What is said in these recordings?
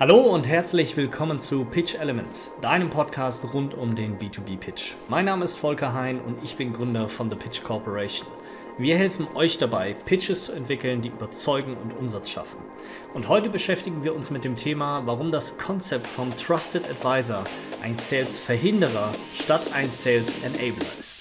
Hallo und herzlich willkommen zu Pitch Elements, deinem Podcast rund um den B2B-Pitch. Mein Name ist Volker Hein und ich bin Gründer von The Pitch Corporation. Wir helfen euch dabei, Pitches zu entwickeln, die überzeugen und Umsatz schaffen. Und heute beschäftigen wir uns mit dem Thema, warum das Konzept vom Trusted Advisor ein Sales-Verhinderer statt ein Sales-Enabler ist.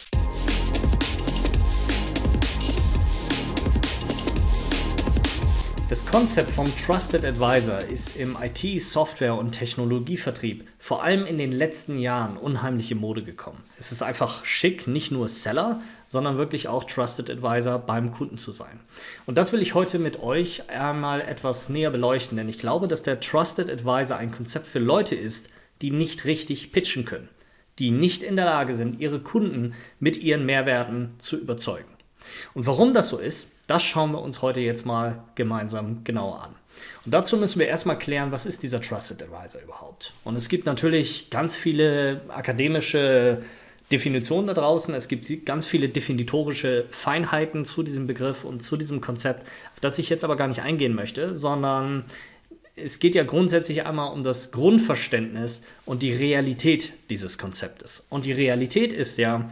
Das Konzept vom Trusted Advisor ist im IT-, Software- und Technologievertrieb vor allem in den letzten Jahren unheimliche Mode gekommen. Es ist einfach schick, nicht nur Seller, sondern wirklich auch Trusted Advisor beim Kunden zu sein. Und das will ich heute mit euch einmal etwas näher beleuchten, denn ich glaube, dass der Trusted Advisor ein Konzept für Leute ist, die nicht richtig pitchen können, die nicht in der Lage sind, ihre Kunden mit ihren Mehrwerten zu überzeugen. Und warum das so ist, das schauen wir uns heute jetzt mal gemeinsam genauer an. Und dazu müssen wir erstmal klären, was ist dieser Trusted Advisor überhaupt? Und es gibt natürlich ganz viele akademische Definitionen da draußen. Es gibt ganz viele definitorische Feinheiten zu diesem Begriff und zu diesem Konzept, auf das ich jetzt aber gar nicht eingehen möchte, sondern es geht ja grundsätzlich einmal um das Grundverständnis und die Realität dieses Konzeptes. Und die Realität ist ja,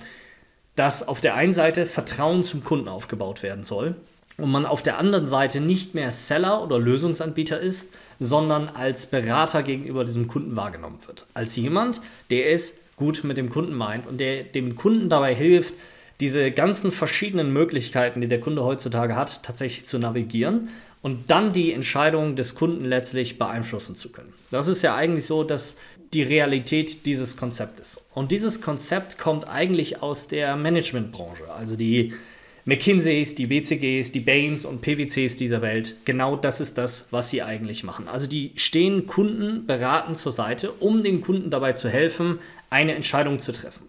dass auf der einen Seite Vertrauen zum Kunden aufgebaut werden soll und man auf der anderen Seite nicht mehr Seller oder Lösungsanbieter ist, sondern als Berater gegenüber diesem Kunden wahrgenommen wird. Als jemand, der es gut mit dem Kunden meint und der dem Kunden dabei hilft, diese ganzen verschiedenen Möglichkeiten, die der Kunde heutzutage hat, tatsächlich zu navigieren und dann die Entscheidung des Kunden letztlich beeinflussen zu können. Das ist ja eigentlich so, dass die Realität dieses Konzeptes. Und dieses Konzept kommt eigentlich aus der Managementbranche, also die McKinseys, die BCGs, die Bains und PwCs dieser Welt. Genau das ist das, was sie eigentlich machen. Also die stehen Kunden beraten zur Seite, um den Kunden dabei zu helfen, eine Entscheidung zu treffen.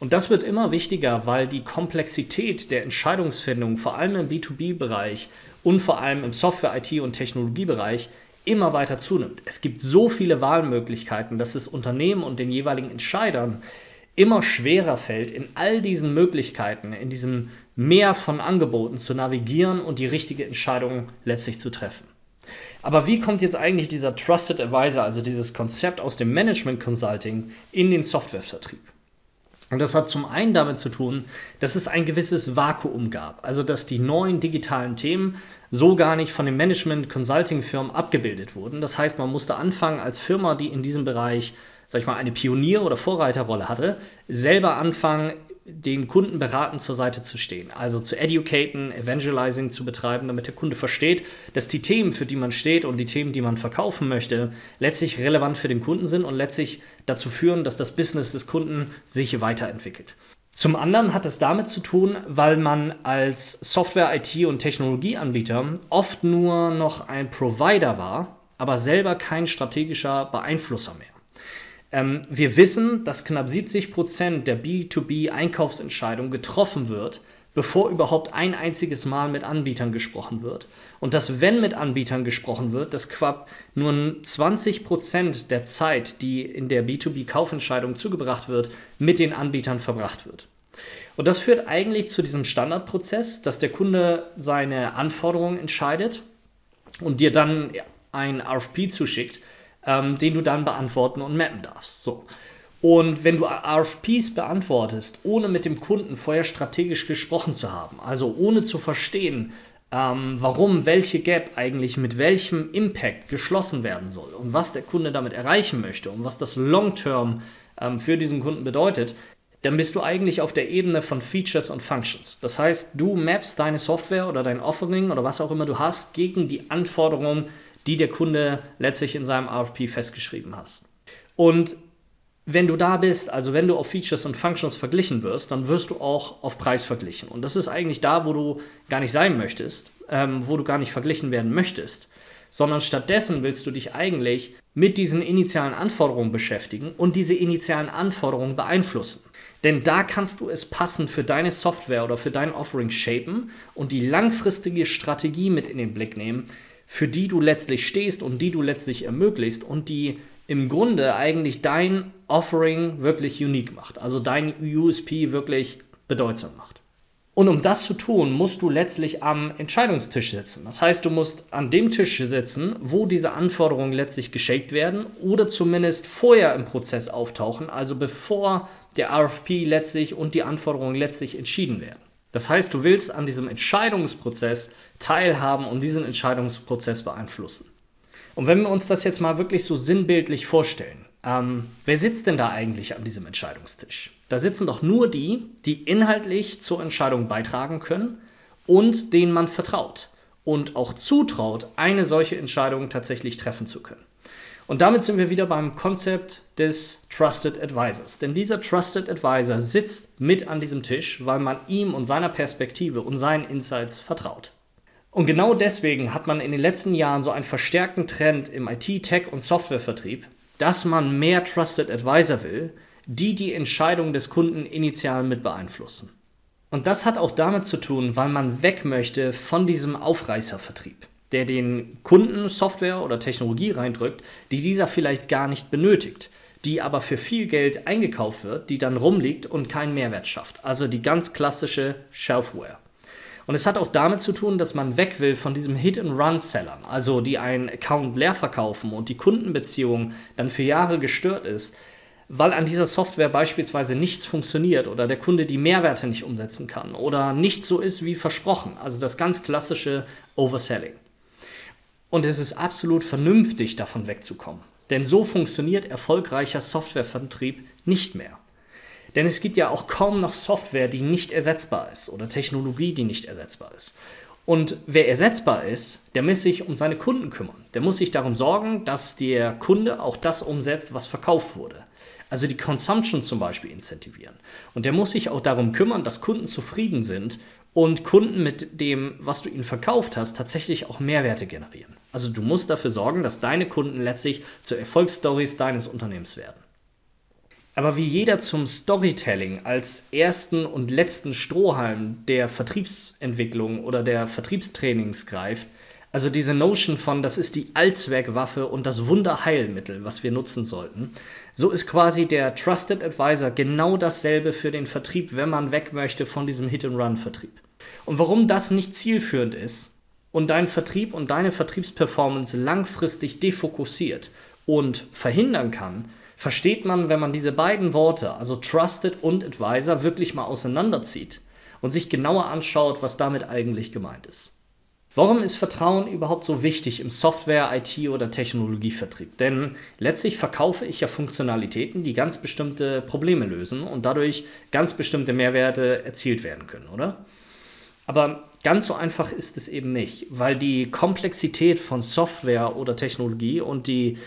Und das wird immer wichtiger, weil die Komplexität der Entscheidungsfindung, vor allem im B2B-Bereich und vor allem im Software-, IT- und Technologiebereich, immer weiter zunimmt. Es gibt so viele Wahlmöglichkeiten, dass es Unternehmen und den jeweiligen Entscheidern immer schwerer fällt, in all diesen Möglichkeiten, in diesem Meer von Angeboten zu navigieren und die richtige Entscheidung letztlich zu treffen. Aber wie kommt jetzt eigentlich dieser Trusted Advisor, also dieses Konzept aus dem Management Consulting, in den Softwarevertrieb? Und das hat zum einen damit zu tun, dass es ein gewisses Vakuum gab. Also dass die neuen digitalen Themen so gar nicht von den Management-Consulting-Firmen abgebildet wurden. Das heißt, man musste anfangen als Firma, die in diesem Bereich, sag ich mal, eine Pionier- oder Vorreiterrolle hatte, selber anfangen, den Kunden beraten zur Seite zu stehen. Also zu educaten, evangelizing zu betreiben, damit der Kunde versteht, dass die Themen, für die man steht und die Themen, die man verkaufen möchte, letztlich relevant für den Kunden sind und letztlich dazu führen, dass das Business des Kunden sich weiterentwickelt. Zum anderen hat es damit zu tun, weil man als Software-, IT- und Technologieanbieter oft nur noch ein Provider war, aber selber kein strategischer Beeinflusser mehr. Ähm, wir wissen, dass knapp 70 Prozent der B2B-Einkaufsentscheidung getroffen wird, bevor überhaupt ein einziges Mal mit Anbietern gesprochen wird. Und dass, wenn mit Anbietern gesprochen wird, dass quasi nur 20 Prozent der Zeit, die in der B2B-Kaufentscheidung zugebracht wird, mit den Anbietern verbracht wird. Und das führt eigentlich zu diesem Standardprozess, dass der Kunde seine Anforderungen entscheidet und dir dann ein RFP zuschickt, ähm, den du dann beantworten und mappen darfst. So. Und wenn du RFPs beantwortest, ohne mit dem Kunden vorher strategisch gesprochen zu haben, also ohne zu verstehen, ähm, warum welche Gap eigentlich mit welchem Impact geschlossen werden soll und was der Kunde damit erreichen möchte und was das Long-Term ähm, für diesen Kunden bedeutet, dann bist du eigentlich auf der Ebene von Features und Functions. Das heißt, du mappst deine Software oder dein Offering oder was auch immer du hast gegen die Anforderungen, die der Kunde letztlich in seinem RFP festgeschrieben hast. Und wenn du da bist, also wenn du auf Features und Functions verglichen wirst, dann wirst du auch auf Preis verglichen. Und das ist eigentlich da, wo du gar nicht sein möchtest, ähm, wo du gar nicht verglichen werden möchtest, sondern stattdessen willst du dich eigentlich mit diesen initialen Anforderungen beschäftigen und diese initialen Anforderungen beeinflussen. Denn da kannst du es passend für deine Software oder für dein Offering shapen und die langfristige Strategie mit in den Blick nehmen, für die du letztlich stehst und die du letztlich ermöglicht und die im Grunde eigentlich dein Offering wirklich unique macht, also dein USP wirklich bedeutsam macht. Und um das zu tun, musst du letztlich am Entscheidungstisch sitzen. Das heißt, du musst an dem Tisch sitzen, wo diese Anforderungen letztlich geschickt werden oder zumindest vorher im Prozess auftauchen, also bevor der RFP letztlich und die Anforderungen letztlich entschieden werden. Das heißt, du willst an diesem Entscheidungsprozess teilhaben und diesen Entscheidungsprozess beeinflussen. Und wenn wir uns das jetzt mal wirklich so sinnbildlich vorstellen, ähm, wer sitzt denn da eigentlich an diesem Entscheidungstisch? Da sitzen doch nur die, die inhaltlich zur Entscheidung beitragen können und denen man vertraut und auch zutraut, eine solche Entscheidung tatsächlich treffen zu können. Und damit sind wir wieder beim Konzept des Trusted Advisors. Denn dieser Trusted Advisor sitzt mit an diesem Tisch, weil man ihm und seiner Perspektive und seinen Insights vertraut. Und genau deswegen hat man in den letzten Jahren so einen verstärkten Trend im IT, Tech und Softwarevertrieb, dass man mehr Trusted Advisor will, die die Entscheidung des Kunden initial mit beeinflussen. Und das hat auch damit zu tun, weil man weg möchte von diesem Aufreißervertrieb, der den Kunden Software oder Technologie reindrückt, die dieser vielleicht gar nicht benötigt, die aber für viel Geld eingekauft wird, die dann rumliegt und keinen Mehrwert schafft. Also die ganz klassische Shelfware. Und es hat auch damit zu tun, dass man weg will von diesem Hit-and-Run-Sellern, also die einen Account leer verkaufen und die Kundenbeziehung dann für Jahre gestört ist, weil an dieser Software beispielsweise nichts funktioniert oder der Kunde die Mehrwerte nicht umsetzen kann oder nicht so ist wie versprochen. Also das ganz klassische Overselling. Und es ist absolut vernünftig, davon wegzukommen. Denn so funktioniert erfolgreicher Softwarevertrieb nicht mehr. Denn es gibt ja auch kaum noch Software, die nicht ersetzbar ist oder Technologie, die nicht ersetzbar ist. Und wer ersetzbar ist, der muss sich um seine Kunden kümmern. Der muss sich darum sorgen, dass der Kunde auch das umsetzt, was verkauft wurde. Also die Consumption zum Beispiel incentivieren. Und der muss sich auch darum kümmern, dass Kunden zufrieden sind und Kunden mit dem, was du ihnen verkauft hast, tatsächlich auch Mehrwerte generieren. Also du musst dafür sorgen, dass deine Kunden letztlich zu Erfolgsstories deines Unternehmens werden. Aber wie jeder zum Storytelling als ersten und letzten Strohhalm der Vertriebsentwicklung oder der Vertriebstrainings greift, also diese Notion von, das ist die Allzweckwaffe und das Wunderheilmittel, was wir nutzen sollten. So ist quasi der Trusted Advisor genau dasselbe für den Vertrieb, wenn man weg möchte von diesem Hit-and-Run-Vertrieb. Und warum das nicht zielführend ist und deinen Vertrieb und deine Vertriebsperformance langfristig defokussiert und verhindern kann, versteht man, wenn man diese beiden Worte, also Trusted und Advisor, wirklich mal auseinanderzieht und sich genauer anschaut, was damit eigentlich gemeint ist. Warum ist Vertrauen überhaupt so wichtig im Software-, IT- oder Technologievertrieb? Denn letztlich verkaufe ich ja Funktionalitäten, die ganz bestimmte Probleme lösen und dadurch ganz bestimmte Mehrwerte erzielt werden können, oder? Aber ganz so einfach ist es eben nicht, weil die Komplexität von Software oder Technologie und die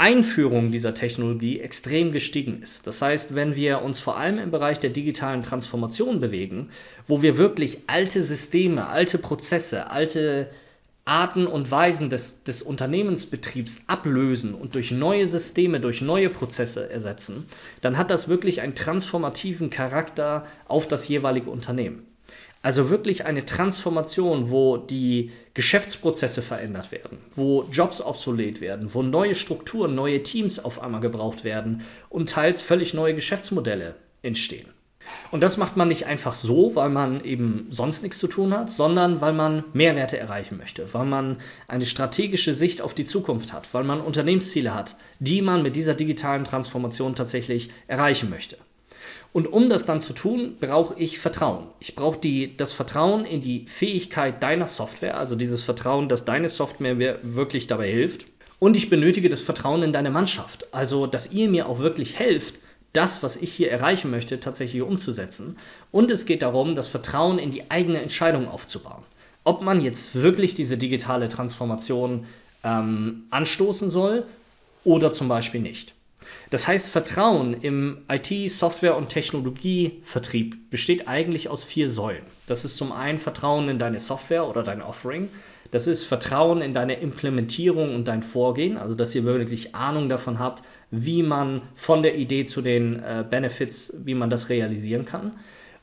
Einführung dieser Technologie extrem gestiegen ist. Das heißt, wenn wir uns vor allem im Bereich der digitalen Transformation bewegen, wo wir wirklich alte Systeme, alte Prozesse, alte Arten und Weisen des, des Unternehmensbetriebs ablösen und durch neue Systeme, durch neue Prozesse ersetzen, dann hat das wirklich einen transformativen Charakter auf das jeweilige Unternehmen. Also wirklich eine Transformation, wo die Geschäftsprozesse verändert werden, wo Jobs obsolet werden, wo neue Strukturen, neue Teams auf einmal gebraucht werden und teils völlig neue Geschäftsmodelle entstehen. Und das macht man nicht einfach so, weil man eben sonst nichts zu tun hat, sondern weil man Mehrwerte erreichen möchte, weil man eine strategische Sicht auf die Zukunft hat, weil man Unternehmensziele hat, die man mit dieser digitalen Transformation tatsächlich erreichen möchte. Und um das dann zu tun, brauche ich Vertrauen. Ich brauche das Vertrauen in die Fähigkeit deiner Software, also dieses Vertrauen, dass deine Software mir wirklich dabei hilft. Und ich benötige das Vertrauen in deine Mannschaft, also dass ihr mir auch wirklich helft, das, was ich hier erreichen möchte, tatsächlich umzusetzen. Und es geht darum, das Vertrauen in die eigene Entscheidung aufzubauen. Ob man jetzt wirklich diese digitale Transformation ähm, anstoßen soll oder zum Beispiel nicht. Das heißt, Vertrauen im IT-, Software- und Technologievertrieb besteht eigentlich aus vier Säulen. Das ist zum einen Vertrauen in deine Software oder dein Offering. Das ist Vertrauen in deine Implementierung und dein Vorgehen, also dass ihr wirklich Ahnung davon habt, wie man von der Idee zu den äh, Benefits, wie man das realisieren kann.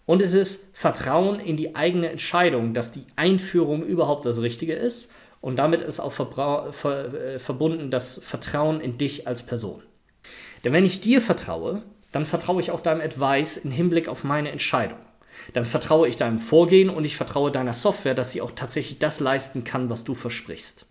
Und es ist Vertrauen in die eigene Entscheidung, dass die Einführung überhaupt das Richtige ist. Und damit ist auch ver äh, verbunden das Vertrauen in dich als Person. Denn wenn ich dir vertraue, dann vertraue ich auch deinem Advice im Hinblick auf meine Entscheidung. Dann vertraue ich deinem Vorgehen und ich vertraue deiner Software, dass sie auch tatsächlich das leisten kann, was du versprichst.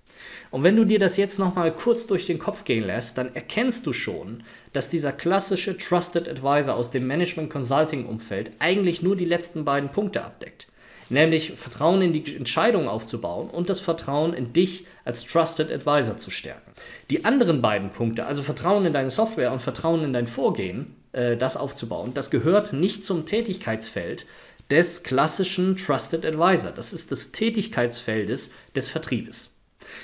Und wenn du dir das jetzt nochmal kurz durch den Kopf gehen lässt, dann erkennst du schon, dass dieser klassische Trusted Advisor aus dem Management Consulting Umfeld eigentlich nur die letzten beiden Punkte abdeckt. Nämlich Vertrauen in die Entscheidung aufzubauen und das Vertrauen in dich als Trusted Advisor zu stärken. Die anderen beiden Punkte, also Vertrauen in deine Software und Vertrauen in dein Vorgehen, äh, das aufzubauen, das gehört nicht zum Tätigkeitsfeld des klassischen Trusted Advisor. Das ist des Tätigkeitsfeldes des Vertriebes.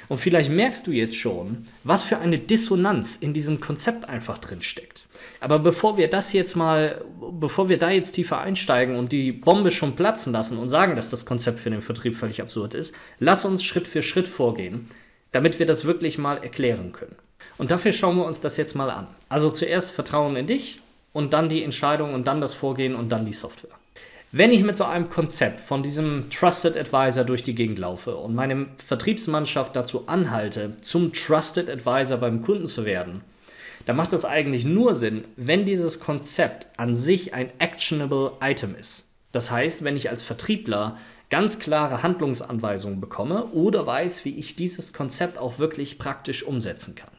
Und vielleicht merkst du jetzt schon, was für eine Dissonanz in diesem Konzept einfach drin steckt. Aber bevor wir das jetzt mal, bevor wir da jetzt tiefer einsteigen und die Bombe schon platzen lassen und sagen, dass das Konzept für den Vertrieb völlig absurd ist, lass uns Schritt für Schritt vorgehen, damit wir das wirklich mal erklären können. Und dafür schauen wir uns das jetzt mal an. Also zuerst Vertrauen in dich und dann die Entscheidung und dann das Vorgehen und dann die Software. Wenn ich mit so einem Konzept von diesem Trusted Advisor durch die Gegend laufe und meine Vertriebsmannschaft dazu anhalte, zum Trusted Advisor beim Kunden zu werden, dann macht das eigentlich nur Sinn, wenn dieses Konzept an sich ein actionable Item ist. Das heißt, wenn ich als Vertriebler ganz klare Handlungsanweisungen bekomme oder weiß, wie ich dieses Konzept auch wirklich praktisch umsetzen kann.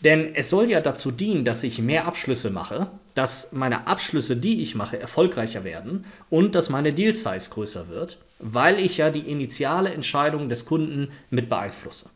Denn es soll ja dazu dienen, dass ich mehr Abschlüsse mache, dass meine Abschlüsse, die ich mache, erfolgreicher werden und dass meine Deal Size größer wird, weil ich ja die initiale Entscheidung des Kunden mit beeinflusse.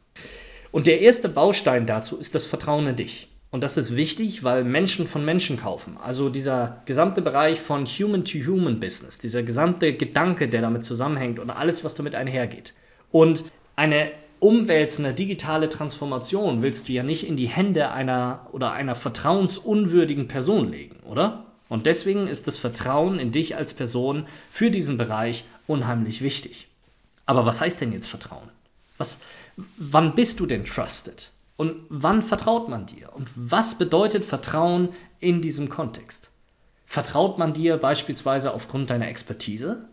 Und der erste Baustein dazu ist das Vertrauen in dich. Und das ist wichtig, weil Menschen von Menschen kaufen. Also dieser gesamte Bereich von Human-to-Human-Business, dieser gesamte Gedanke, der damit zusammenhängt und alles, was damit einhergeht. Und eine umwälzende digitale Transformation willst du ja nicht in die Hände einer oder einer vertrauensunwürdigen Person legen, oder? Und deswegen ist das Vertrauen in dich als Person für diesen Bereich unheimlich wichtig. Aber was heißt denn jetzt Vertrauen? Was, wann bist du denn trusted? Und wann vertraut man dir? Und was bedeutet Vertrauen in diesem Kontext? Vertraut man dir beispielsweise aufgrund deiner Expertise?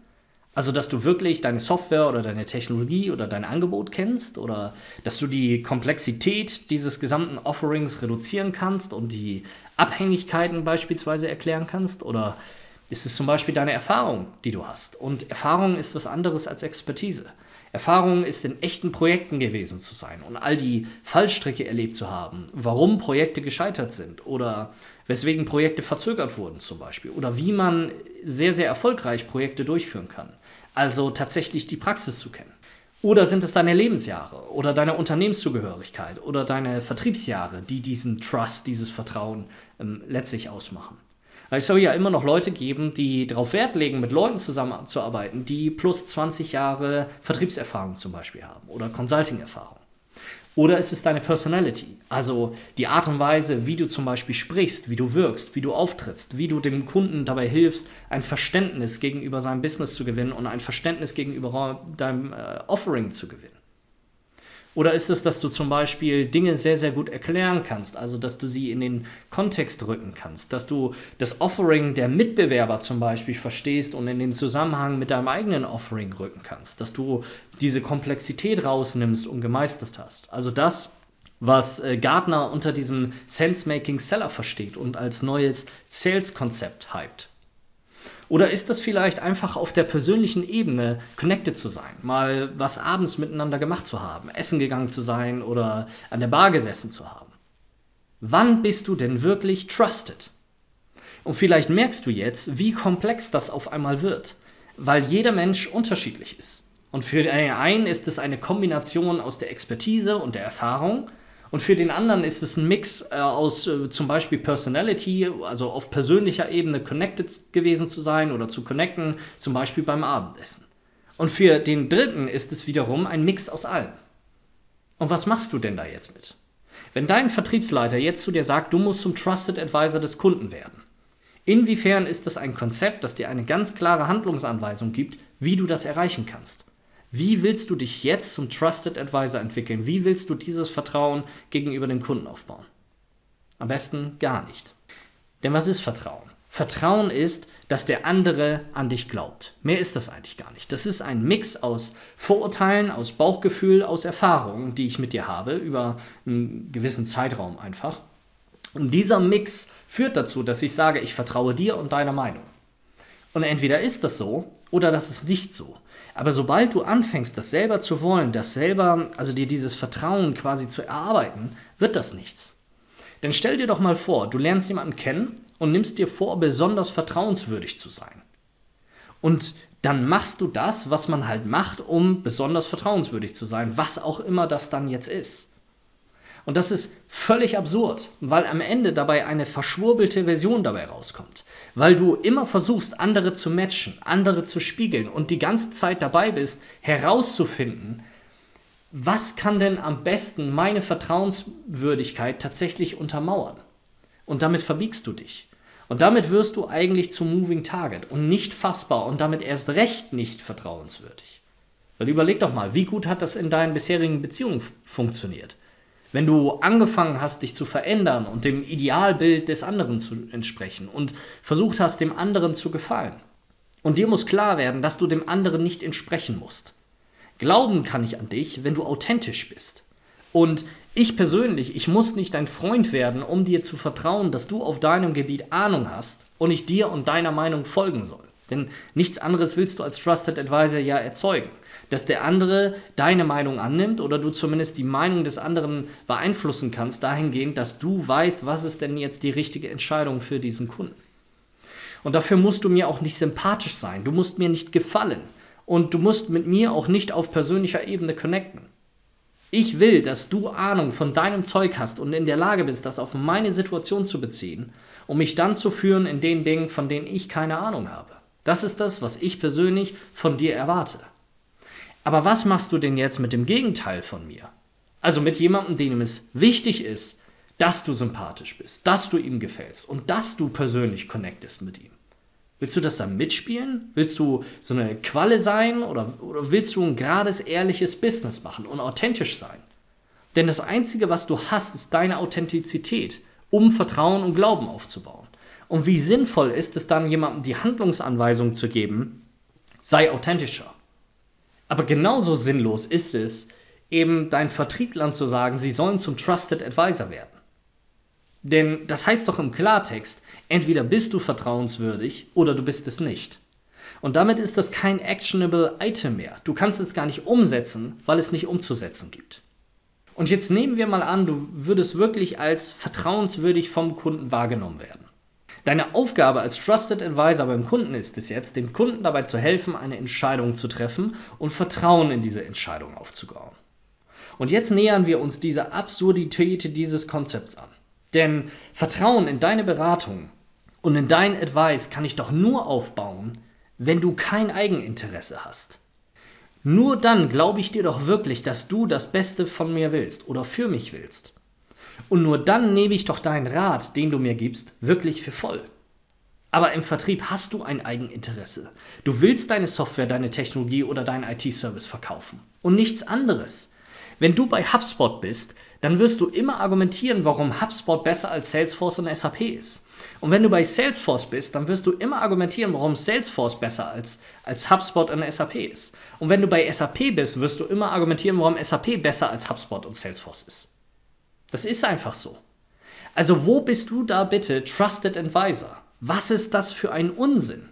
Also, dass du wirklich deine Software oder deine Technologie oder dein Angebot kennst oder dass du die Komplexität dieses gesamten Offerings reduzieren kannst und die Abhängigkeiten beispielsweise erklären kannst oder ist es zum Beispiel deine Erfahrung, die du hast? Und Erfahrung ist was anderes als Expertise. Erfahrung ist in echten Projekten gewesen zu sein und all die Fallstricke erlebt zu haben, warum Projekte gescheitert sind oder weswegen Projekte verzögert wurden zum Beispiel oder wie man sehr, sehr erfolgreich Projekte durchführen kann also tatsächlich die Praxis zu kennen? Oder sind es deine Lebensjahre oder deine Unternehmenszugehörigkeit oder deine Vertriebsjahre, die diesen Trust, dieses Vertrauen ähm, letztlich ausmachen? Weil es soll ja immer noch Leute geben, die darauf Wert legen, mit Leuten zusammenzuarbeiten, die plus 20 Jahre Vertriebserfahrung zum Beispiel haben oder Consulting-Erfahrung. Oder ist es deine Personality? Also die Art und Weise, wie du zum Beispiel sprichst, wie du wirkst, wie du auftrittst, wie du dem Kunden dabei hilfst, ein Verständnis gegenüber seinem Business zu gewinnen und ein Verständnis gegenüber deinem äh, Offering zu gewinnen. Oder ist es, dass du zum Beispiel Dinge sehr, sehr gut erklären kannst, also dass du sie in den Kontext rücken kannst, dass du das Offering der Mitbewerber zum Beispiel verstehst und in den Zusammenhang mit deinem eigenen Offering rücken kannst, dass du diese Komplexität rausnimmst und gemeistert hast. Also das, was äh, Gartner unter diesem Sense-Making Seller versteht und als neues Sales-Konzept hypt. Oder ist das vielleicht einfach auf der persönlichen Ebene connected zu sein, mal was abends miteinander gemacht zu haben, essen gegangen zu sein oder an der Bar gesessen zu haben? Wann bist du denn wirklich trusted? Und vielleicht merkst du jetzt, wie komplex das auf einmal wird, weil jeder Mensch unterschiedlich ist. Und für den einen ist es eine Kombination aus der Expertise und der Erfahrung und für den anderen ist es ein Mix äh, aus äh, zum Beispiel Personality, also auf persönlicher Ebene connected gewesen zu sein oder zu connecten, zum Beispiel beim Abendessen. Und für den dritten ist es wiederum ein Mix aus allem. Und was machst du denn da jetzt mit? Wenn dein Vertriebsleiter jetzt zu dir sagt, du musst zum Trusted Advisor des Kunden werden, inwiefern ist das ein Konzept, das dir eine ganz klare Handlungsanweisung gibt, wie du das erreichen kannst? Wie willst du dich jetzt zum Trusted Advisor entwickeln? Wie willst du dieses Vertrauen gegenüber dem Kunden aufbauen? Am besten gar nicht. Denn was ist Vertrauen? Vertrauen ist, dass der andere an dich glaubt. Mehr ist das eigentlich gar nicht. Das ist ein Mix aus Vorurteilen, aus Bauchgefühl, aus Erfahrungen, die ich mit dir habe, über einen gewissen Zeitraum einfach. Und dieser Mix führt dazu, dass ich sage, ich vertraue dir und deiner Meinung. Und entweder ist das so oder das ist nicht so. Aber sobald du anfängst, das selber zu wollen, das selber, also dir dieses Vertrauen quasi zu erarbeiten, wird das nichts. Denn stell dir doch mal vor, du lernst jemanden kennen und nimmst dir vor, besonders vertrauenswürdig zu sein. Und dann machst du das, was man halt macht, um besonders vertrauenswürdig zu sein, was auch immer das dann jetzt ist. Und das ist völlig absurd, weil am Ende dabei eine verschwurbelte Version dabei rauskommt. Weil du immer versuchst, andere zu matchen, andere zu spiegeln und die ganze Zeit dabei bist, herauszufinden, was kann denn am besten meine Vertrauenswürdigkeit tatsächlich untermauern? Und damit verbiegst du dich. Und damit wirst du eigentlich zum Moving Target und nicht fassbar und damit erst recht nicht vertrauenswürdig. Weil überleg doch mal, wie gut hat das in deinen bisherigen Beziehungen funktioniert? Wenn du angefangen hast, dich zu verändern und dem Idealbild des anderen zu entsprechen und versucht hast, dem anderen zu gefallen. Und dir muss klar werden, dass du dem anderen nicht entsprechen musst. Glauben kann ich an dich, wenn du authentisch bist. Und ich persönlich, ich muss nicht dein Freund werden, um dir zu vertrauen, dass du auf deinem Gebiet Ahnung hast und ich dir und deiner Meinung folgen soll. Denn nichts anderes willst du als Trusted Advisor ja erzeugen. Dass der andere deine Meinung annimmt oder du zumindest die Meinung des anderen beeinflussen kannst, dahingehend, dass du weißt, was ist denn jetzt die richtige Entscheidung für diesen Kunden. Und dafür musst du mir auch nicht sympathisch sein. Du musst mir nicht gefallen. Und du musst mit mir auch nicht auf persönlicher Ebene connecten. Ich will, dass du Ahnung von deinem Zeug hast und in der Lage bist, das auf meine Situation zu beziehen, um mich dann zu führen in den Dingen, von denen ich keine Ahnung habe. Das ist das, was ich persönlich von dir erwarte. Aber was machst du denn jetzt mit dem Gegenteil von mir? Also mit jemandem, dem es wichtig ist, dass du sympathisch bist, dass du ihm gefällst und dass du persönlich connectest mit ihm. Willst du das dann mitspielen? Willst du so eine Qualle sein oder, oder willst du ein gerades, ehrliches Business machen und authentisch sein? Denn das Einzige, was du hast, ist deine Authentizität, um Vertrauen und Glauben aufzubauen. Und wie sinnvoll ist es dann, jemandem die Handlungsanweisung zu geben, sei authentischer. Aber genauso sinnlos ist es, eben deinen Vertrieblern zu sagen, sie sollen zum Trusted Advisor werden. Denn das heißt doch im Klartext, entweder bist du vertrauenswürdig oder du bist es nicht. Und damit ist das kein actionable Item mehr. Du kannst es gar nicht umsetzen, weil es nicht umzusetzen gibt. Und jetzt nehmen wir mal an, du würdest wirklich als vertrauenswürdig vom Kunden wahrgenommen werden. Deine Aufgabe als Trusted Advisor beim Kunden ist es jetzt, dem Kunden dabei zu helfen, eine Entscheidung zu treffen und Vertrauen in diese Entscheidung aufzubauen. Und jetzt nähern wir uns dieser Absurdität dieses Konzepts an. Denn Vertrauen in deine Beratung und in dein Advice kann ich doch nur aufbauen, wenn du kein Eigeninteresse hast. Nur dann glaube ich dir doch wirklich, dass du das Beste von mir willst oder für mich willst. Und nur dann nehme ich doch deinen Rat, den du mir gibst, wirklich für voll. Aber im Vertrieb hast du ein Eigeninteresse. Du willst deine Software, deine Technologie oder deinen IT-Service verkaufen und nichts anderes. Wenn du bei HubSpot bist, dann wirst du immer argumentieren, warum HubSpot besser als Salesforce und SAP ist. Und wenn du bei Salesforce bist, dann wirst du immer argumentieren, warum Salesforce besser als, als HubSpot und SAP ist. Und wenn du bei SAP bist, wirst du immer argumentieren, warum SAP besser als HubSpot und Salesforce ist. Das ist einfach so. Also wo bist du da bitte Trusted Advisor? Was ist das für ein Unsinn?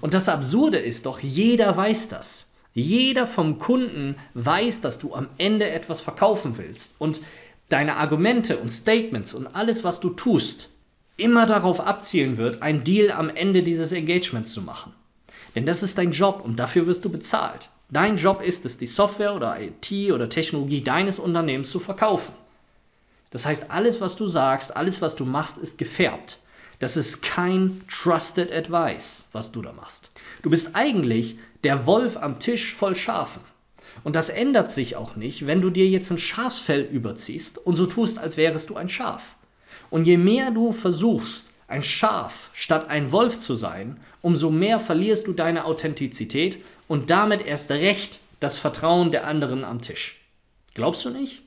Und das Absurde ist doch, jeder weiß das. Jeder vom Kunden weiß, dass du am Ende etwas verkaufen willst und deine Argumente und Statements und alles, was du tust, immer darauf abzielen wird, ein Deal am Ende dieses Engagements zu machen. Denn das ist dein Job und dafür wirst du bezahlt. Dein Job ist es, die Software oder IT oder Technologie deines Unternehmens zu verkaufen. Das heißt, alles, was du sagst, alles, was du machst, ist gefärbt. Das ist kein Trusted Advice, was du da machst. Du bist eigentlich der Wolf am Tisch voll Schafen. Und das ändert sich auch nicht, wenn du dir jetzt ein Schafsfell überziehst und so tust, als wärest du ein Schaf. Und je mehr du versuchst, ein Schaf statt ein Wolf zu sein, umso mehr verlierst du deine Authentizität und damit erst recht das Vertrauen der anderen am Tisch. Glaubst du nicht?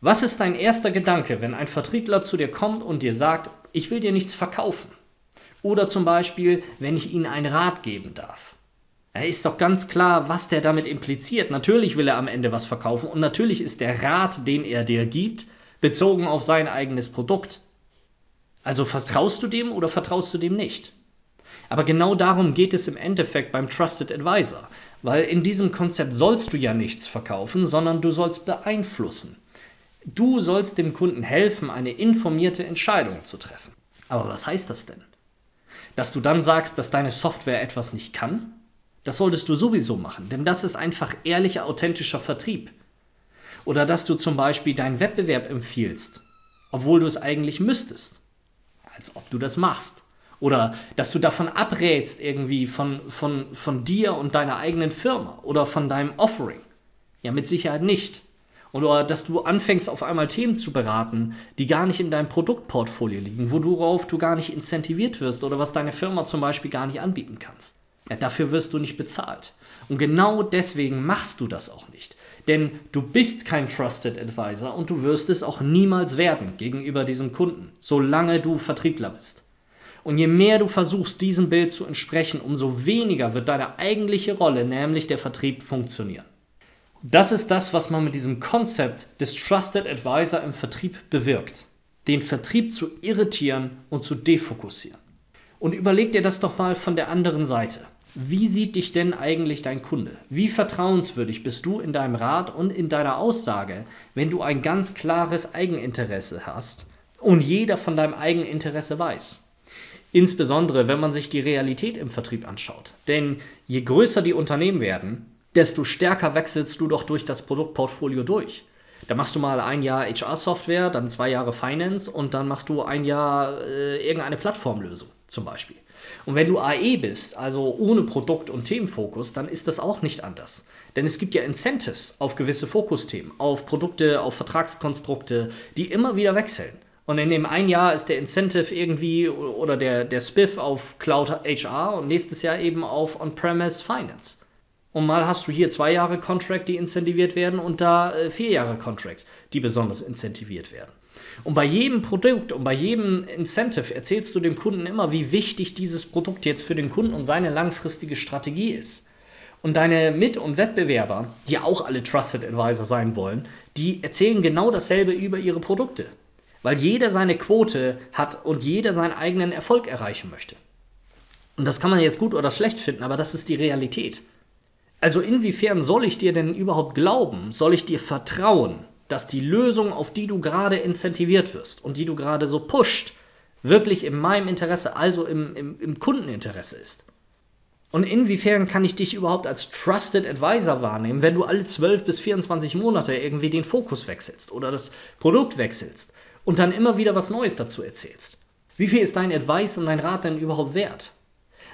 Was ist dein erster Gedanke, wenn ein Vertriebler zu dir kommt und dir sagt, ich will dir nichts verkaufen? Oder zum Beispiel, wenn ich Ihnen einen Rat geben darf. Er ist doch ganz klar, was der damit impliziert. Natürlich will er am Ende was verkaufen und natürlich ist der Rat, den er dir gibt, bezogen auf sein eigenes Produkt. Also vertraust du dem oder vertraust du dem nicht? Aber genau darum geht es im Endeffekt beim Trusted Advisor, weil in diesem Konzept sollst du ja nichts verkaufen, sondern du sollst beeinflussen. Du sollst dem Kunden helfen, eine informierte Entscheidung zu treffen. Aber was heißt das denn? Dass du dann sagst, dass deine Software etwas nicht kann? Das solltest du sowieso machen, denn das ist einfach ehrlicher, authentischer Vertrieb. Oder dass du zum Beispiel deinen Wettbewerb empfiehlst, obwohl du es eigentlich müsstest. Als ob du das machst. Oder dass du davon abrätst irgendwie von, von, von dir und deiner eigenen Firma oder von deinem Offering. Ja, mit Sicherheit nicht. Oder dass du anfängst, auf einmal Themen zu beraten, die gar nicht in deinem Produktportfolio liegen, worauf du gar nicht incentiviert wirst oder was deine Firma zum Beispiel gar nicht anbieten kannst. Ja, dafür wirst du nicht bezahlt. Und genau deswegen machst du das auch nicht. Denn du bist kein Trusted Advisor und du wirst es auch niemals werden gegenüber diesem Kunden, solange du Vertriebler bist. Und je mehr du versuchst, diesem Bild zu entsprechen, umso weniger wird deine eigentliche Rolle, nämlich der Vertrieb, funktionieren. Das ist das, was man mit diesem Konzept des Trusted Advisor im Vertrieb bewirkt. Den Vertrieb zu irritieren und zu defokussieren. Und überleg dir das doch mal von der anderen Seite. Wie sieht dich denn eigentlich dein Kunde? Wie vertrauenswürdig bist du in deinem Rat und in deiner Aussage, wenn du ein ganz klares Eigeninteresse hast und jeder von deinem Eigeninteresse weiß? Insbesondere, wenn man sich die Realität im Vertrieb anschaut. Denn je größer die Unternehmen werden, desto stärker wechselst du doch durch das Produktportfolio durch. Da machst du mal ein Jahr HR-Software, dann zwei Jahre Finance und dann machst du ein Jahr äh, irgendeine Plattformlösung zum Beispiel. Und wenn du AE bist, also ohne Produkt- und Themenfokus, dann ist das auch nicht anders. Denn es gibt ja Incentives auf gewisse Fokusthemen, auf Produkte, auf Vertragskonstrukte, die immer wieder wechseln. Und in dem einen Jahr ist der Incentive irgendwie oder der, der Spiff auf Cloud HR und nächstes Jahr eben auf On-Premise Finance. Und mal hast du hier zwei Jahre Contract, die incentiviert werden und da äh, vier Jahre Contract, die besonders incentiviert werden. Und bei jedem Produkt und bei jedem Incentive erzählst du dem Kunden immer, wie wichtig dieses Produkt jetzt für den Kunden und seine langfristige Strategie ist. Und deine Mit- und Wettbewerber, die auch alle Trusted Advisor sein wollen, die erzählen genau dasselbe über ihre Produkte weil jeder seine Quote hat und jeder seinen eigenen Erfolg erreichen möchte. Und das kann man jetzt gut oder schlecht finden, aber das ist die Realität. Also inwiefern soll ich dir denn überhaupt glauben? Soll ich dir vertrauen, dass die Lösung, auf die du gerade incentiviert wirst und die du gerade so pusht, wirklich in meinem Interesse, also im, im, im Kundeninteresse ist? Und inwiefern kann ich dich überhaupt als Trusted Advisor wahrnehmen, wenn du alle 12 bis 24 Monate irgendwie den Fokus wechselst oder das Produkt wechselst und dann immer wieder was Neues dazu erzählst. Wie viel ist dein Advice und dein Rat denn überhaupt wert?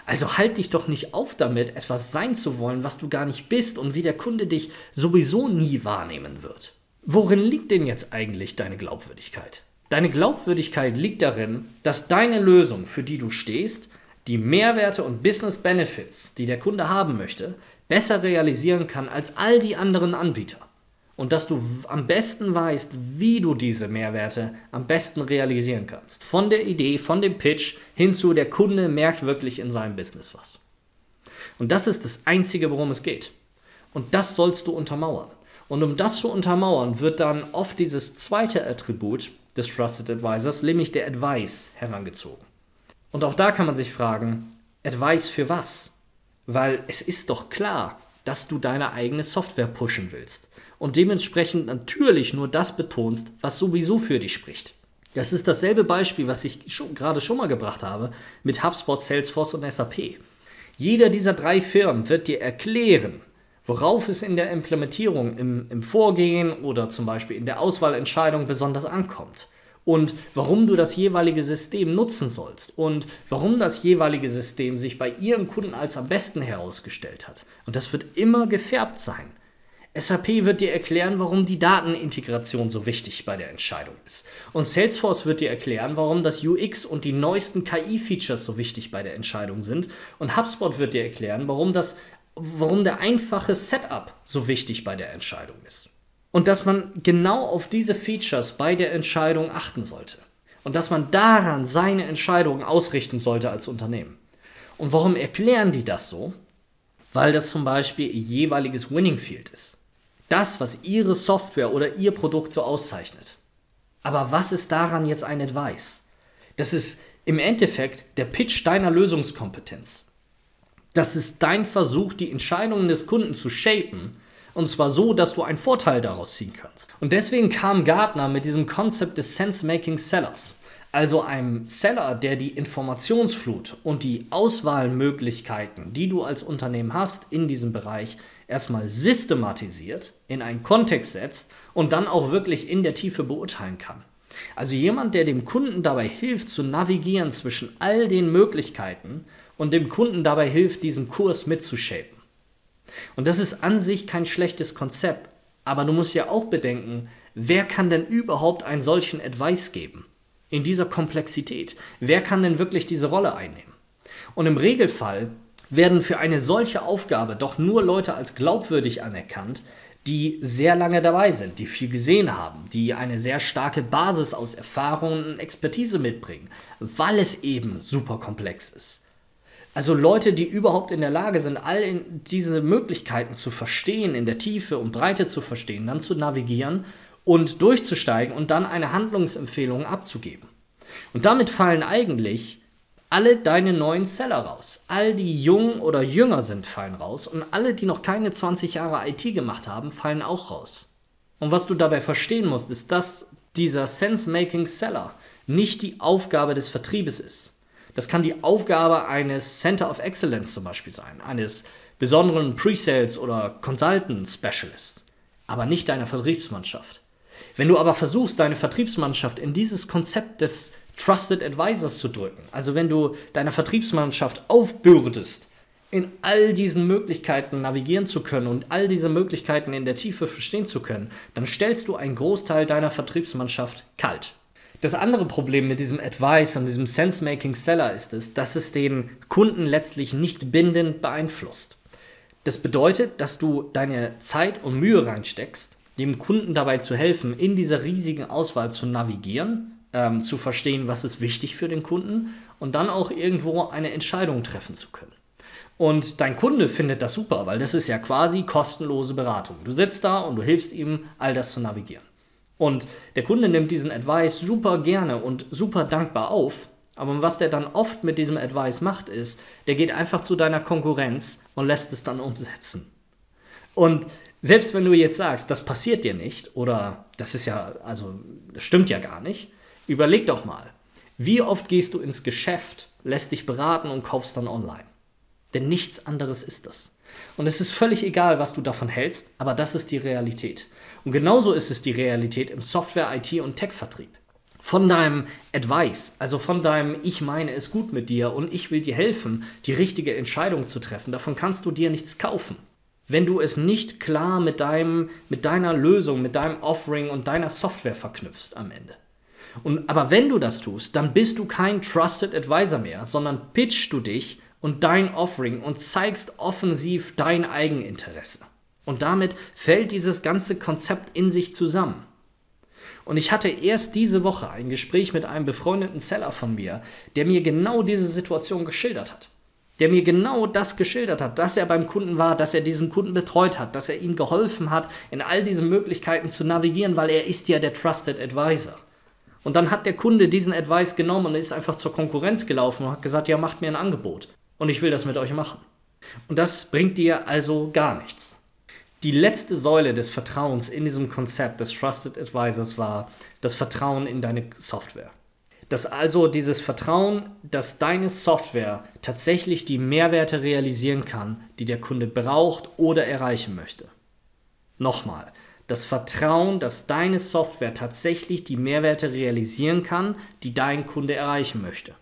Also halt dich doch nicht auf damit, etwas sein zu wollen, was du gar nicht bist und wie der Kunde dich sowieso nie wahrnehmen wird. Worin liegt denn jetzt eigentlich deine Glaubwürdigkeit? Deine Glaubwürdigkeit liegt darin, dass deine Lösung, für die du stehst, die Mehrwerte und Business Benefits, die der Kunde haben möchte, besser realisieren kann als all die anderen Anbieter und dass du am besten weißt, wie du diese Mehrwerte am besten realisieren kannst. Von der Idee, von dem Pitch hin zu der Kunde merkt wirklich in seinem Business was. Und das ist das Einzige, worum es geht. Und das sollst du untermauern. Und um das zu untermauern, wird dann oft dieses zweite Attribut des Trusted Advisors, nämlich der Advice, herangezogen. Und auch da kann man sich fragen, Advice für was? Weil es ist doch klar, dass du deine eigene Software pushen willst und dementsprechend natürlich nur das betonst, was sowieso für dich spricht. Das ist dasselbe Beispiel, was ich schon, gerade schon mal gebracht habe mit HubSpot, Salesforce und SAP. Jeder dieser drei Firmen wird dir erklären, worauf es in der Implementierung, im, im Vorgehen oder zum Beispiel in der Auswahlentscheidung besonders ankommt und warum du das jeweilige System nutzen sollst und warum das jeweilige System sich bei ihren Kunden als am besten herausgestellt hat. Und das wird immer gefärbt sein. SAP wird dir erklären, warum die Datenintegration so wichtig bei der Entscheidung ist. Und Salesforce wird dir erklären, warum das UX und die neuesten KI-Features so wichtig bei der Entscheidung sind. Und HubSpot wird dir erklären, warum, das, warum der einfache Setup so wichtig bei der Entscheidung ist. Und dass man genau auf diese Features bei der Entscheidung achten sollte. Und dass man daran seine Entscheidungen ausrichten sollte als Unternehmen. Und warum erklären die das so? Weil das zum Beispiel ihr jeweiliges Winning Field ist. Das, was ihre Software oder ihr Produkt so auszeichnet. Aber was ist daran jetzt ein Advice? Das ist im Endeffekt der Pitch deiner Lösungskompetenz. Das ist dein Versuch, die Entscheidungen des Kunden zu shapen. Und zwar so, dass du einen Vorteil daraus ziehen kannst. Und deswegen kam Gartner mit diesem Konzept des Sense-Making Sellers. Also einem Seller, der die Informationsflut und die Auswahlmöglichkeiten, die du als Unternehmen hast in diesem Bereich, erstmal systematisiert, in einen Kontext setzt und dann auch wirklich in der Tiefe beurteilen kann. Also jemand, der dem Kunden dabei hilft zu navigieren zwischen all den Möglichkeiten und dem Kunden dabei hilft, diesen Kurs mitzushapen. Und das ist an sich kein schlechtes Konzept, aber du musst ja auch bedenken, wer kann denn überhaupt einen solchen Advice geben? In dieser Komplexität. Wer kann denn wirklich diese Rolle einnehmen? Und im Regelfall werden für eine solche Aufgabe doch nur Leute als glaubwürdig anerkannt, die sehr lange dabei sind, die viel gesehen haben, die eine sehr starke Basis aus Erfahrungen und Expertise mitbringen, weil es eben super komplex ist. Also Leute, die überhaupt in der Lage sind, all diese Möglichkeiten zu verstehen, in der Tiefe und Breite zu verstehen, dann zu navigieren und durchzusteigen und dann eine Handlungsempfehlung abzugeben. Und damit fallen eigentlich alle deine neuen Seller raus. All die jung oder jünger sind, fallen raus. Und alle, die noch keine 20 Jahre IT gemacht haben, fallen auch raus. Und was du dabei verstehen musst, ist, dass dieser Sense-Making Seller nicht die Aufgabe des Vertriebes ist. Das kann die Aufgabe eines Center of Excellence zum Beispiel sein, eines besonderen Pre-Sales oder Consultant Specialists, aber nicht deiner Vertriebsmannschaft. Wenn du aber versuchst, deine Vertriebsmannschaft in dieses Konzept des Trusted Advisors zu drücken. Also wenn du deiner Vertriebsmannschaft aufbürdest, in all diesen Möglichkeiten navigieren zu können und all diese Möglichkeiten in der Tiefe verstehen zu können, dann stellst du einen Großteil deiner Vertriebsmannschaft kalt. Das andere Problem mit diesem Advice und diesem Sense-Making Seller ist es, dass es den Kunden letztlich nicht bindend beeinflusst. Das bedeutet, dass du deine Zeit und Mühe reinsteckst, dem Kunden dabei zu helfen, in dieser riesigen Auswahl zu navigieren ähm, zu verstehen, was ist wichtig für den Kunden und dann auch irgendwo eine Entscheidung treffen zu können. Und dein Kunde findet das super, weil das ist ja quasi kostenlose Beratung. Du sitzt da und du hilfst ihm, all das zu navigieren. Und der Kunde nimmt diesen Advice super gerne und super dankbar auf. Aber was der dann oft mit diesem Advice macht, ist, der geht einfach zu deiner Konkurrenz und lässt es dann umsetzen. Und selbst wenn du jetzt sagst, das passiert dir nicht oder das ist ja, also das stimmt ja gar nicht, Überleg doch mal, wie oft gehst du ins Geschäft, lässt dich beraten und kaufst dann online? Denn nichts anderes ist das. Und es ist völlig egal, was du davon hältst, aber das ist die Realität. Und genauso ist es die Realität im Software, IT und Tech-Vertrieb. Von deinem Advice, also von deinem Ich meine es gut mit dir und ich will dir helfen, die richtige Entscheidung zu treffen, davon kannst du dir nichts kaufen. Wenn du es nicht klar mit, deinem, mit deiner Lösung, mit deinem Offering und deiner Software verknüpfst am Ende. Und, aber wenn du das tust, dann bist du kein Trusted Advisor mehr, sondern pitchst du dich und dein Offering und zeigst offensiv dein Eigeninteresse. Und damit fällt dieses ganze Konzept in sich zusammen. Und ich hatte erst diese Woche ein Gespräch mit einem befreundeten Seller von mir, der mir genau diese Situation geschildert hat. Der mir genau das geschildert hat, dass er beim Kunden war, dass er diesen Kunden betreut hat, dass er ihm geholfen hat, in all diese Möglichkeiten zu navigieren, weil er ist ja der Trusted Advisor. Und dann hat der Kunde diesen Advice genommen und ist einfach zur Konkurrenz gelaufen und hat gesagt, ja, macht mir ein Angebot und ich will das mit euch machen. Und das bringt dir also gar nichts. Die letzte Säule des Vertrauens in diesem Konzept des Trusted Advisors war das Vertrauen in deine Software. Dass also dieses Vertrauen, dass deine Software tatsächlich die Mehrwerte realisieren kann, die der Kunde braucht oder erreichen möchte. Nochmal, das Vertrauen, dass deine Software tatsächlich die Mehrwerte realisieren kann, die dein Kunde erreichen möchte.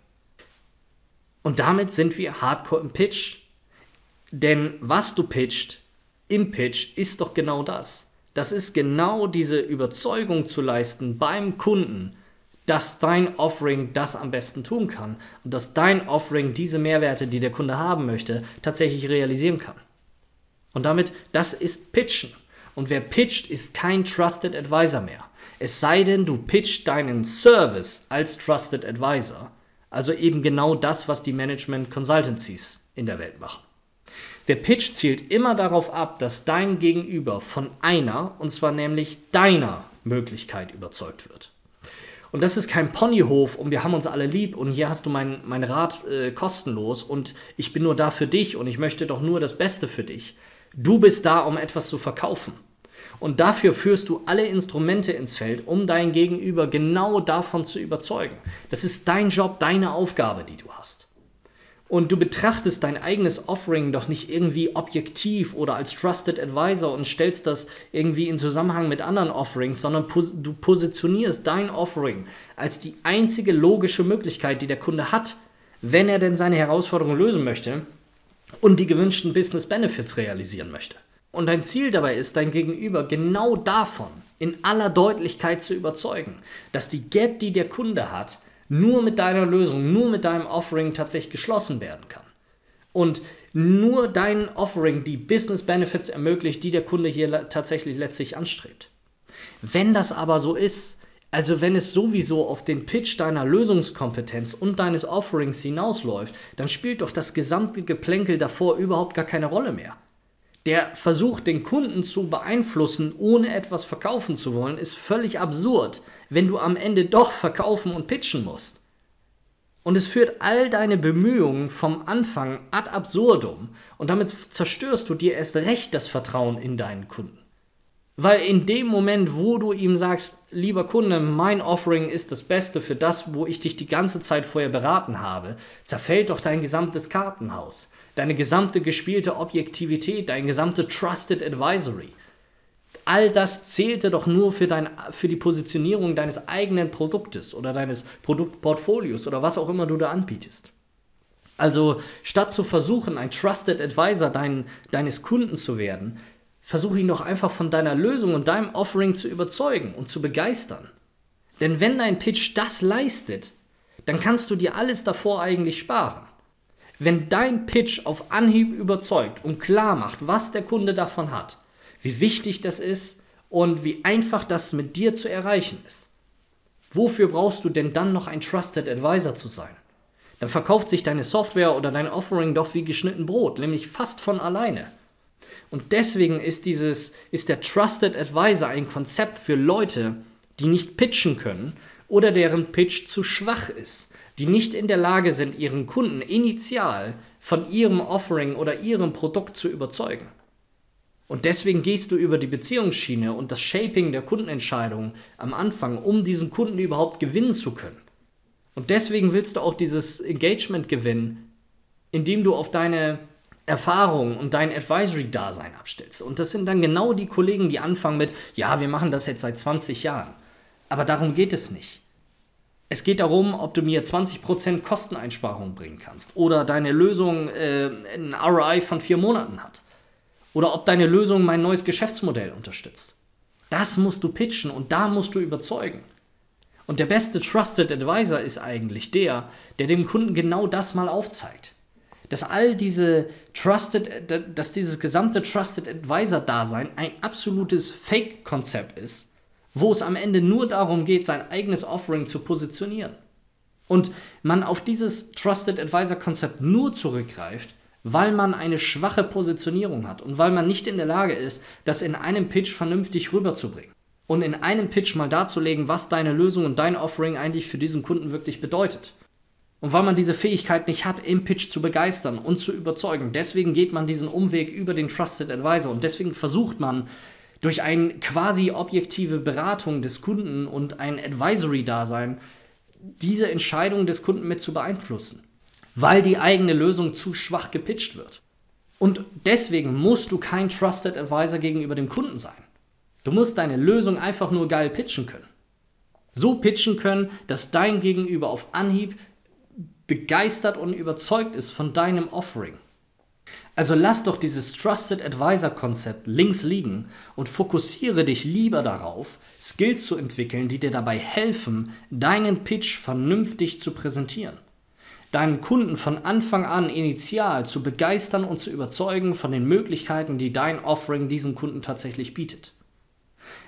Und damit sind wir hardcore im Pitch. Denn was du pitcht im Pitch ist doch genau das. Das ist genau diese Überzeugung zu leisten beim Kunden, dass dein Offering das am besten tun kann und dass dein Offering diese Mehrwerte, die der Kunde haben möchte, tatsächlich realisieren kann. Und damit, das ist Pitchen. Und wer pitcht, ist kein Trusted Advisor mehr. Es sei denn, du pitcht deinen Service als Trusted Advisor. Also eben genau das, was die Management Consultancies in der Welt machen. Der Pitch zielt immer darauf ab, dass dein Gegenüber von einer, und zwar nämlich deiner Möglichkeit überzeugt wird. Und das ist kein Ponyhof und wir haben uns alle lieb und hier hast du mein, mein Rat äh, kostenlos und ich bin nur da für dich und ich möchte doch nur das Beste für dich. Du bist da, um etwas zu verkaufen. Und dafür führst du alle Instrumente ins Feld, um dein Gegenüber genau davon zu überzeugen. Das ist dein Job, deine Aufgabe, die du hast. Und du betrachtest dein eigenes Offering doch nicht irgendwie objektiv oder als Trusted Advisor und stellst das irgendwie in Zusammenhang mit anderen Offerings, sondern pos du positionierst dein Offering als die einzige logische Möglichkeit, die der Kunde hat, wenn er denn seine Herausforderung lösen möchte und die gewünschten Business Benefits realisieren möchte. Und dein Ziel dabei ist, dein Gegenüber genau davon in aller Deutlichkeit zu überzeugen, dass die Gap, die der Kunde hat, nur mit deiner Lösung, nur mit deinem Offering tatsächlich geschlossen werden kann. Und nur dein Offering die Business Benefits ermöglicht, die der Kunde hier tatsächlich letztlich anstrebt. Wenn das aber so ist, also wenn es sowieso auf den Pitch deiner Lösungskompetenz und deines Offerings hinausläuft, dann spielt doch das gesamte Geplänkel davor überhaupt gar keine Rolle mehr. Der Versuch, den Kunden zu beeinflussen, ohne etwas verkaufen zu wollen, ist völlig absurd, wenn du am Ende doch verkaufen und pitchen musst. Und es führt all deine Bemühungen vom Anfang ad absurdum und damit zerstörst du dir erst recht das Vertrauen in deinen Kunden. Weil in dem Moment, wo du ihm sagst, lieber Kunde, mein Offering ist das Beste für das, wo ich dich die ganze Zeit vorher beraten habe, zerfällt doch dein gesamtes Kartenhaus deine gesamte gespielte Objektivität, dein gesamte Trusted Advisory. All das zählte doch nur für, dein, für die Positionierung deines eigenen Produktes oder deines Produktportfolios oder was auch immer du da anbietest. Also statt zu versuchen, ein Trusted Advisor dein, deines Kunden zu werden, versuche ihn doch einfach von deiner Lösung und deinem Offering zu überzeugen und zu begeistern. Denn wenn dein Pitch das leistet, dann kannst du dir alles davor eigentlich sparen. Wenn dein Pitch auf Anhieb überzeugt und klar macht, was der Kunde davon hat, wie wichtig das ist und wie einfach das mit dir zu erreichen ist, wofür brauchst du denn dann noch ein Trusted Advisor zu sein? Dann verkauft sich deine Software oder dein Offering doch wie geschnitten Brot, nämlich fast von alleine. Und deswegen ist, dieses, ist der Trusted Advisor ein Konzept für Leute, die nicht pitchen können oder deren Pitch zu schwach ist die nicht in der Lage sind, ihren Kunden initial von ihrem Offering oder ihrem Produkt zu überzeugen. Und deswegen gehst du über die Beziehungsschiene und das Shaping der Kundenentscheidung am Anfang, um diesen Kunden überhaupt gewinnen zu können. Und deswegen willst du auch dieses Engagement gewinnen, indem du auf deine Erfahrung und dein Advisory-Dasein abstellst. Und das sind dann genau die Kollegen, die anfangen mit, ja, wir machen das jetzt seit 20 Jahren. Aber darum geht es nicht. Es geht darum, ob du mir 20% Kosteneinsparung bringen kannst oder deine Lösung äh, ein ROI von vier Monaten hat oder ob deine Lösung mein neues Geschäftsmodell unterstützt. Das musst du pitchen und da musst du überzeugen. Und der beste Trusted Advisor ist eigentlich der, der dem Kunden genau das mal aufzeigt. Dass all diese Trusted, dass dieses gesamte Trusted Advisor-Dasein ein absolutes Fake-Konzept ist wo es am Ende nur darum geht, sein eigenes Offering zu positionieren. Und man auf dieses Trusted Advisor Konzept nur zurückgreift, weil man eine schwache Positionierung hat und weil man nicht in der Lage ist, das in einem Pitch vernünftig rüberzubringen. Und in einem Pitch mal darzulegen, was deine Lösung und dein Offering eigentlich für diesen Kunden wirklich bedeutet. Und weil man diese Fähigkeit nicht hat, im Pitch zu begeistern und zu überzeugen, deswegen geht man diesen Umweg über den Trusted Advisor und deswegen versucht man, durch eine quasi objektive Beratung des Kunden und ein Advisory-Dasein diese Entscheidung des Kunden mit zu beeinflussen, weil die eigene Lösung zu schwach gepitcht wird. Und deswegen musst du kein Trusted Advisor gegenüber dem Kunden sein. Du musst deine Lösung einfach nur geil pitchen können. So pitchen können, dass dein Gegenüber auf Anhieb begeistert und überzeugt ist von deinem Offering. Also lass doch dieses Trusted Advisor Konzept links liegen und fokussiere dich lieber darauf, Skills zu entwickeln, die dir dabei helfen, deinen Pitch vernünftig zu präsentieren. Deinen Kunden von Anfang an initial zu begeistern und zu überzeugen von den Möglichkeiten, die dein Offering diesem Kunden tatsächlich bietet.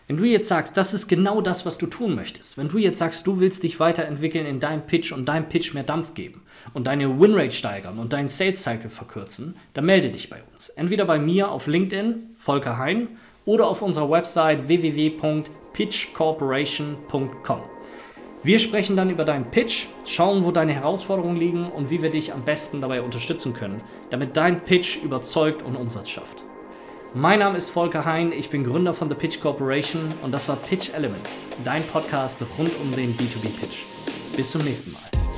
Wenn du jetzt sagst, das ist genau das, was du tun möchtest, wenn du jetzt sagst, du willst dich weiterentwickeln in deinem Pitch und deinem Pitch mehr Dampf geben und deine Winrate steigern und deinen Sales Cycle verkürzen, dann melde dich bei uns. Entweder bei mir auf LinkedIn, Volker Hein, oder auf unserer Website www.pitchcorporation.com. Wir sprechen dann über deinen Pitch, schauen, wo deine Herausforderungen liegen und wie wir dich am besten dabei unterstützen können, damit dein Pitch überzeugt und Umsatz schafft. Mein Name ist Volker Hein, ich bin Gründer von The Pitch Corporation und das war Pitch Elements, dein Podcast rund um den B2B-Pitch. Bis zum nächsten Mal.